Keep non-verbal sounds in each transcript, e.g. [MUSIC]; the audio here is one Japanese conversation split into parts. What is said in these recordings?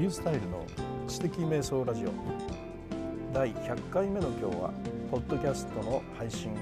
リュースタイルの知的瞑想ラジオ。第100回目の今日はポッドキャストの配信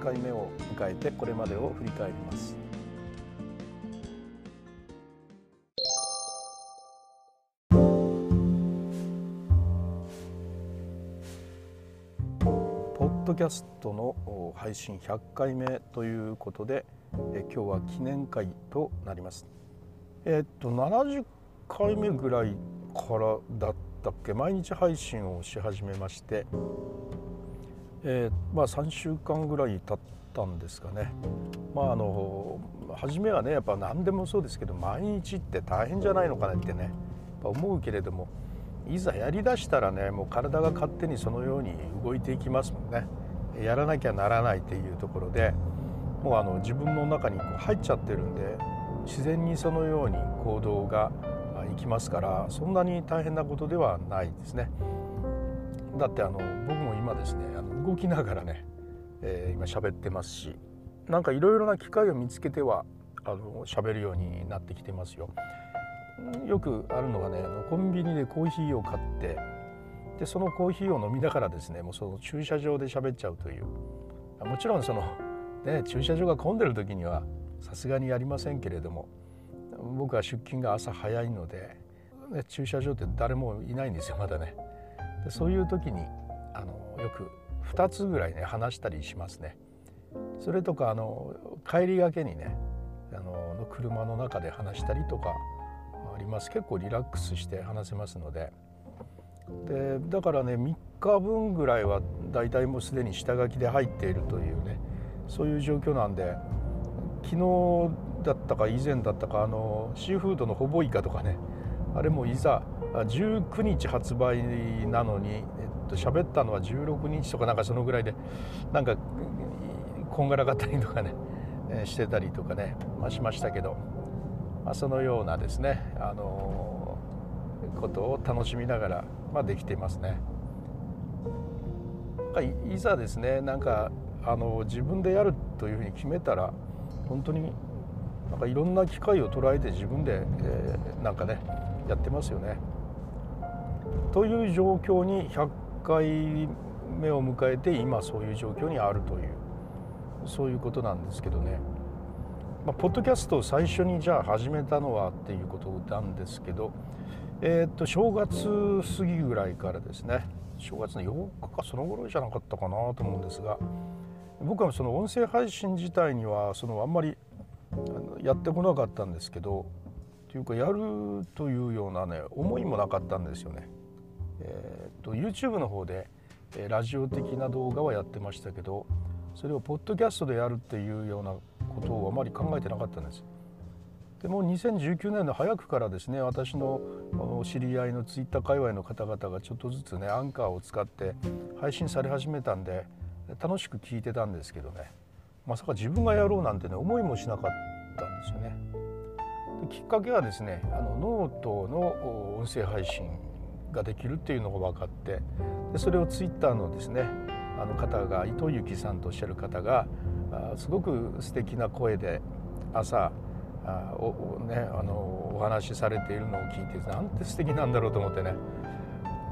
100回目を迎えてこれまでを振り返ります。ポッドキャストの配信100回目ということでえ今日は記念会となります。えっと70回目ぐらいからだったっけ？毎日配信をし始めまして、えー、まあ3週間ぐらい経ったんですかね。まああの初めはねやっぱ何でもそうですけど毎日って大変じゃないのかなってね思うけれどもいざやりだしたらねもう体が勝手にそのように動いていきますもんね。やらなきゃならないっていうところでもうあの自分の中にこう入っちゃってるんで自然にそのように行動がきますからそんなに大変なことではないですね。だってあの僕も今ですねあの動きながらね、えー、今喋ってますしなんかいろいろな機会を見つけてはあの喋るようになってきてますよ。よくあるのがねあのコンビニでコーヒーを買ってでそのコーヒーを飲みながらですねもうその駐車場で喋っちゃうというもちろんその、ね、駐車場が混んでる時にはさすがにやりませんけれども僕は出勤が朝早いので、ね、駐車場って誰もいないんですよまだね。でそういう時にあのよく2つぐらいね話したりしますね。それとかあの帰りがけにねあの車の中で話したりとかあります。結構リラックスして話せますので。でだからね3日分ぐらいは大体もうすでに下書きで入っているというねそういう状況なんで昨日だったか以前だったかあのシーフードのほぼイカとかねあれもいざ19日発売なのに、えっと喋ったのは16日とかなんかそのぐらいでなんかこんがらがったりとかね、えしてたりとかね、まあ、しましたけど、まあ、そのようなですねあのことを楽しみながら、まあ、できていますね。いざですねなんかあの自分でやるというふうに決めたら本当になんかいろんな機会を捉えて自分で、えー、なんかねやってますよね。という状況に100回目を迎えて今そういう状況にあるというそういうことなんですけどね。まあ、ポッドキャストを最初にじゃあ始めたのはっていうことなんですけど、えー、っと正月過ぎぐらいからですね正月の8日かその頃じゃなかったかなと思うんですが僕はその音声配信自体にはそのあんまりやってこなかったんですけどというかやるというようなね思いもなかったんですよね。えー、と YouTube の方でラジオ的な動画はやってましたけどそれをポッドキャストでやるっていうようなことをあまり考えてなかったんです。でも2019年の早くからですね私の知り合いのツイッター界隈の方々がちょっとずつねアンカーを使って配信され始めたんで楽しく聞いてたんですけどねまさか自分がやろうなんてね思いもしなかった。きっかけはですねあのノートの音声配信ができるっていうのが分かってでそれをツイッターのですねあの方が伊藤由紀さんとおっしゃる方がすごく素敵な声で朝あお,、ね、あのお話しされているのを聞いてなんて素敵なんだろうと思ってね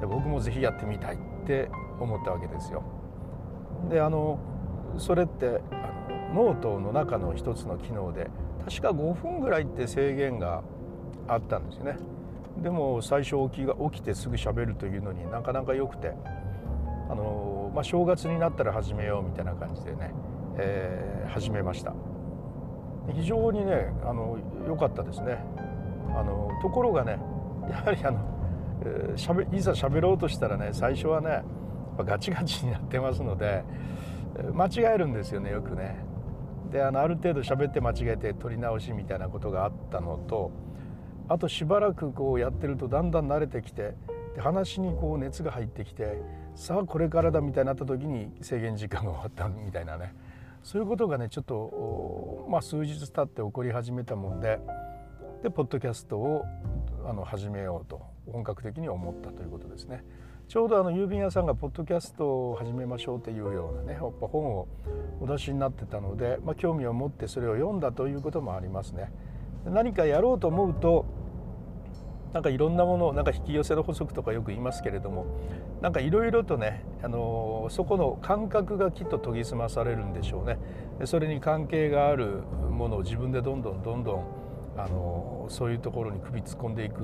で僕もぜひやってみたいって思ったわけですよ。であのそれってあのノートの中の一つの機能で確か5分ぐらいって制限があったんですよね。でも最初起きが起きてすぐ喋るというのになかなか良くてあの、まあ、正月になったら始めようみたいな感じでね、えー、始めました非常にねあの良かったですねあのところがねやはりあの、えー、しゃべいざ喋ろうとしたらね最初はねガチガチになってますので間違えるんですよねよくね。であのある程度喋って間違えて取り直しみたいなことがあったのとあとしばらくこうやってるとだんだん慣れてきてで話にこう熱が入ってきてさあこれからだみたいになった時に制限時間が終わったみたいなねそういうことがねちょっと、まあ、数日経って起こり始めたもんででポッドキャストをあの始めようと本格的に思ったということですね。ちょうどあの郵便屋さんがポッドキャストを始めましょうっていうようなねやっぱ本をお出しになってたので、まあ、興味を持ってそれを読んだということもありますね。何かやろうと思うとなんかいろんなものなんか引き寄せの法則とかよく言いますけれどもなんかいろいろとねあのそこの感覚がきっと研ぎ澄まされるんでしょうねそれに関係があるものを自分でどんどんどんどんあのそういうところに首突っ込んでいく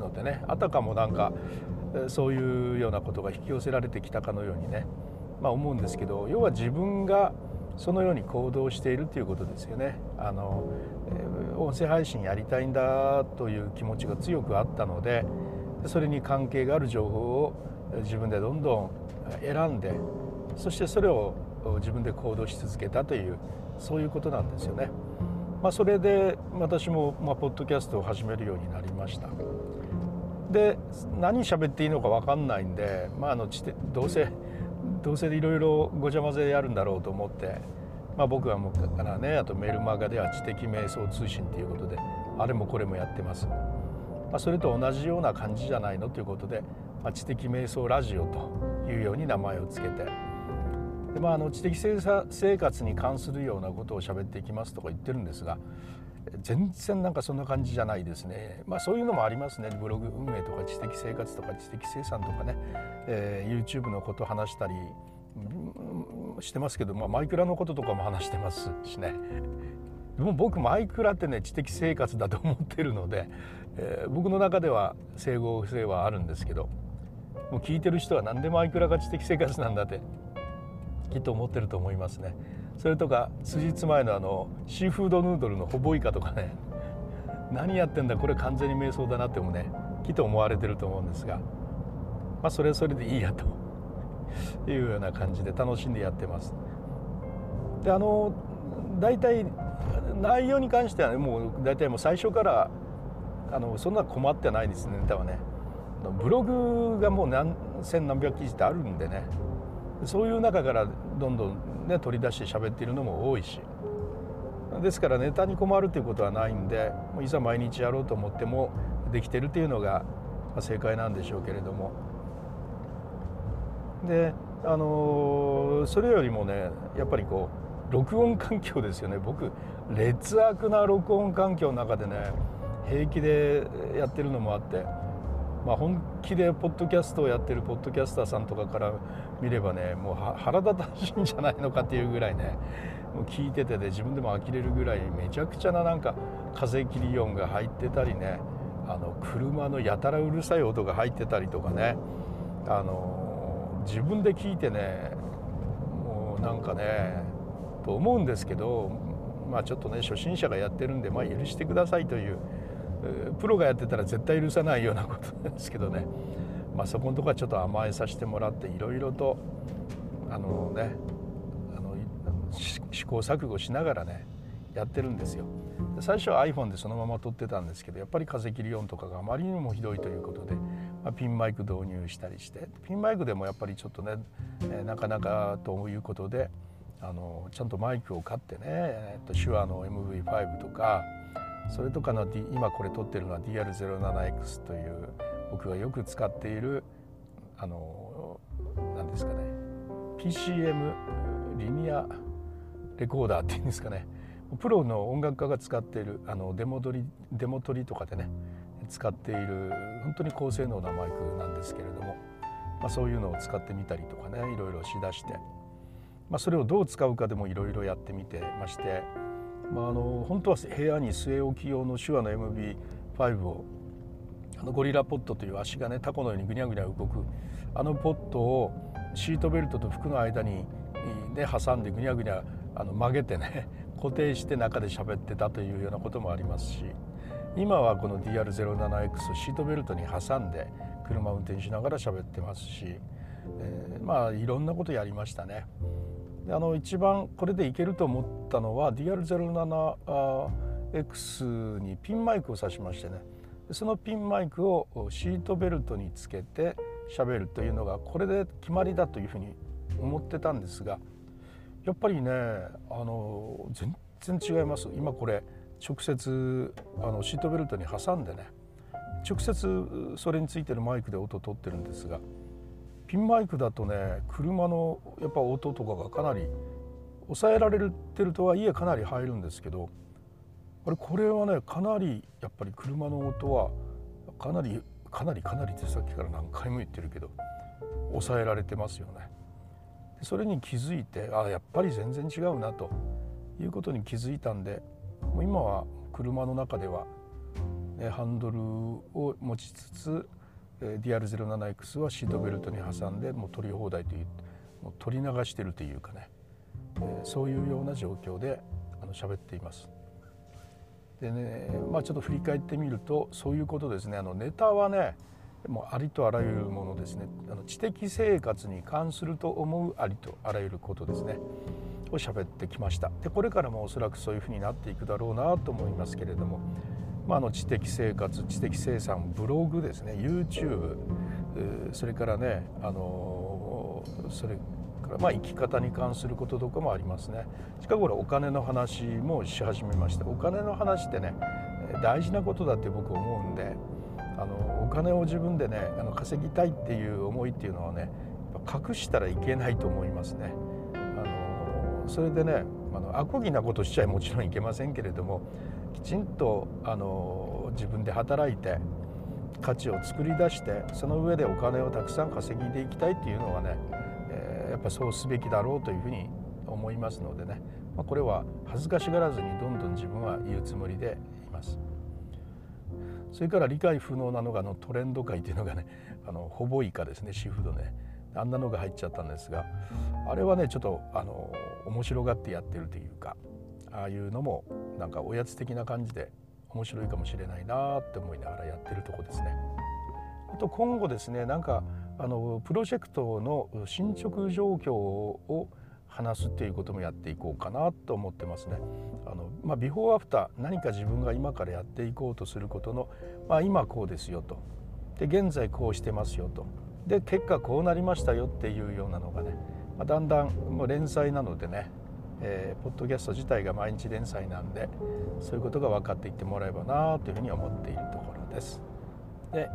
のでねあたかもなんかそういうようなことが引き寄せられてきたかのようにね、まあ、思うんですけど要は自分がそのように行動しているということですよね。あの音声配信やりたいんだという気持ちが強くあったのでそれに関係がある情報を自分でどんどん選んでそしてそれを自分で行動し続けたというそういうことなんですよね。まあ、それで私もまあポッドキャストを始めるようになりました。で何喋っていいのか分かんないんで、まあ、あのどうせどうせいろいろごちゃ混ぜやるんだろうと思って、まあ、僕はもうだからねあとメルマガでは知的瞑想通信ということであれもこれもやってます、まあ、それと同じような感じじゃないのということで、まあ、知的瞑想ラジオというように名前を付けて。で、まあ、あの知的生活に関するようなことを喋っていきますとか言ってるんですが全然なんかそんな感じじゃないですね。まあそういうのもありますね。ブログ運営とか知的生活とか知的生産とかね、えー、YouTube のこと話したりしてますけど、まあ、マイクラのこととかも話してますしね。で [LAUGHS] も僕マイクラってね知的生活だと思ってるので、えー、僕の中では整合性はあるんですけどもう聞いてる人は何でマイクラが知的生活なんだってきっと思ってると思いますね。それとか数日前のあのシーフードヌードルのほぼイカとかね [LAUGHS] 何やってんだこれ完全に瞑想だなってもねきっと思われてると思うんですがまあそれはそれでいいやと [LAUGHS] いうような感じで楽しんでやってます。であの大体内容に関してはねもう大体もう最初からあのそんな困ってないですねネタはね。ブログがもう何千何百記事ってあるんでねそういう中からどんどんね取り出して喋っているのも多いし。ですからネタに困るということはないんでいざ毎日やろうと思ってもできてるっていうのが正解なんでしょうけれども。であのそれよりもねやっぱりこう録音環境ですよね。僕劣悪な録音環境の中でね平気でやってるのもあってまあ、本気でポッドキャストをやってるポッドキャスターさんとかから見ればねもう腹立たしいんじゃないのかっていうぐらいねもう聞いててで自分でも呆れるぐらいめちゃくちゃななんか風切り音が入ってたりねあの車のやたらうるさい音が入ってたりとかねあの自分で聞いてねもうなんかねと思うんですけどまあちょっとね初心者がやってるんでまあ許してくださいというプロがやってたら絶対許さないようなことなんですけどね、まあ、そこのとこはちょっと甘えさせてもらっていろいろとあのねあの試行錯誤しながらねやってるんですよ。最初は iPhone でそのまま撮ってたんですけどやっぱり風切り音とかがあまりにもひどいということで、まあ、ピンマイク導入したりしてピンマイクでもやっぱりちょっとね、え、なかなかということであのちゃんとマイクを買ってね、えー、と手話の MV5 とかそれとかの、D、今これ撮ってるのは DR07X という僕がよく使っているあの何ですかね PCM リニアレコーダーっていうんですかね。プロの音楽家が使っているあのデモ取りデモ取りとかでね使っている本当に高性能なマイクなんですけれども、まあ、そういうのを使ってみたりとかねいろいろしだして、まあ、それをどう使うかでもいろいろやってみてましてまあ、あの本当は部屋に据え置き用の手話の MB5 をあのゴリラポットという足がねタコのようにぐにゃぐにゃ動く。あのポットをシートベルトと服の間に、ね、挟んでぐにゃぐにゃあの曲げてね [LAUGHS] 固定して中で喋ってたというようなこともありますし。今はこの DR07X をシートベルトに挟んで車を運転しながら喋ってますし、えー、まあいろんなことやりましたね。であの一番これでいけると思ったのは DR07X にピンマイクを挿しましてね。そのピンマイクをシートベルトにつけて喋るというのがこれで決まりだというふうに思ってたんですがやっぱりねあの全然違います。今これ直接あのシートベルトに挟んでね直接それについてるマイクで音を取ってるんですがピンマイクだとね車のやっぱ音とかがかなり抑えられてるとはいえかなり入るんですけどあれこれはねかなりやっぱり車の音はかなりかなりかなりってさっきから何回も言ってるけど抑えられてますよね。それに気づいてあやっぱり全然違うなということに気づいたんでもう今は車の中では、ね、ハンドルを持ちつつ DR07X はシートベルトに挟んでもう取り放題というもう取り流してるというかね、そういうような状況であの喋っています。でねまあちょっと振り返ってみるとそういうことですね。あのネタはねもうありとあらゆるものですね。あの知的生活に関すると思うありとあらゆることですね。を喋ってきました。でこれからもおそらくそういうふうになっていくだろうなと思いますけれども、まあ、あの知的生活知的生産ブログですね。YouTube それからねあのそれからまあ生き方に関することとかもありますね近頃お金の話もし始めましたお金の話ってね大事なことだって僕思うんであのお金を自分でねあの稼ぎたいっていう思いっていうのはね隠したらいけないと思いますね。あのそれでねあのアコギなことしちゃもちろんいけませんけれどもきちんとあの自分で働いて価値を作り出してその上でお金をたくさん稼ぎでいきたいっていうのはね、やっぱそうすべきだろうというふうに思いますのでね、まあ、これは恥ずかしがらずにどんどん自分は言うつもりでいます。それから理解不能なのがあのトレンド界っていうのがね [LAUGHS] あのほぼ以下ですねシフトねあんなのが入っちゃったんですがあれはねちょっとあの面白がってやってるというかああいうのもなんかおやつ的な感じで面白いかもしれないなって思いながらやってるとこですね。あと今後ですねなんかあのプロジェクトの進捗状況を話すっていうこともやっていこうかなと思ってますね。あのまあ、ビフォーアフター何か自分が今からやっていこうとすることの、まあ、今こうですよとで現在こうしてますよとで結果こうなりましたよっていうようなのがね、まあ、だんだんもう連載なのでね、えー、ポッドキャスト自体が毎日連載なんでそういうことが分かっていってもらえばなというふうに思っているところです。で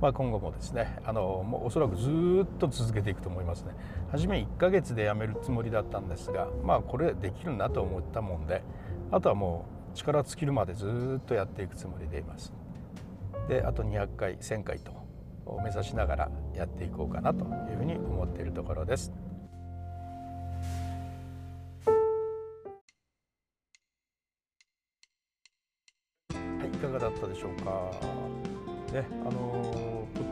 まあ、今後もですねあのもうおそらくずっと続けていくと思いますね。初め1ヶ月で辞めるつもりだったんですがまあこれできるなと思ったもんであとはもう力尽きるまでずっとやっていくつもりでいます。であと200回1000回と目指しながらやっていこうかなというふうに思っているところです。はいいかがだったでしょうか。ねあの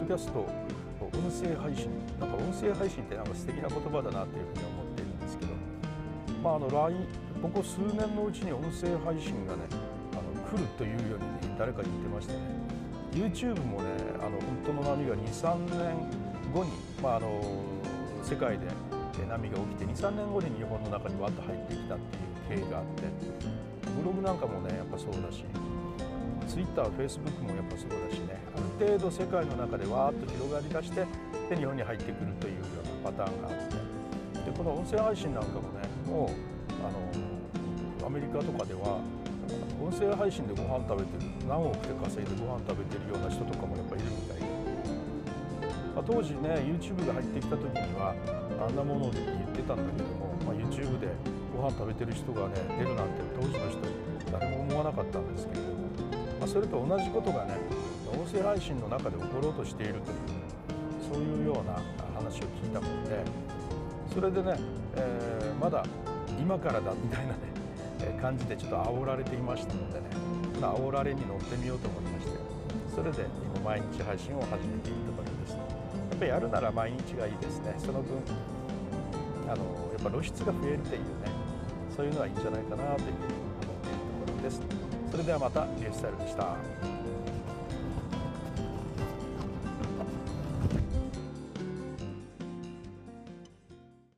キャスト音声配信なんか音声配信ってなんか素敵な言葉だなというふうに思っているんですけどまああの LINE ここ数年のうちに音声配信がねあの来るというように誰か言ってましてね。YouTube もねあの本当の波が23年後に、まあ、あの世界で波が起きて23年後に日本の中にわっと入ってきたっていう経緯があってブログなんかもねやっぱそうだしツイッター、フェイスブックもやっぱそうだしね。ある程度世界の中でわーっと広がりだしてで日本に入ってくるというようなパターンがあって。でこの音声配信なんかもねもうあのアメリカとかでは音声配信でご飯食べてる何億で稼いでご飯食べてるような人とかもやっぱいるみたいで、まあ、当時ね YouTube が入ってきた時にはあんなもので言ってたんだけども、まあ、YouTube でご飯食べてる人がね出るなんて当時の人誰も思わなかったんですけれども、それと同じことがね音声配信の中で起ころうとしているというそういうような話を聞いたものでそれでね、えー、まだ今からだみたいなね感じでちょっと煽られていましたのでね煽られに乗ってみようと思いましてそれで今毎日配信を始めているところですやっぱりやるなら毎日がいいですねその分あのやっぱ露出が増えるっていうねそういうのはいいんじゃないかなというふうに思っているところです。それではまたリュースタイルでした。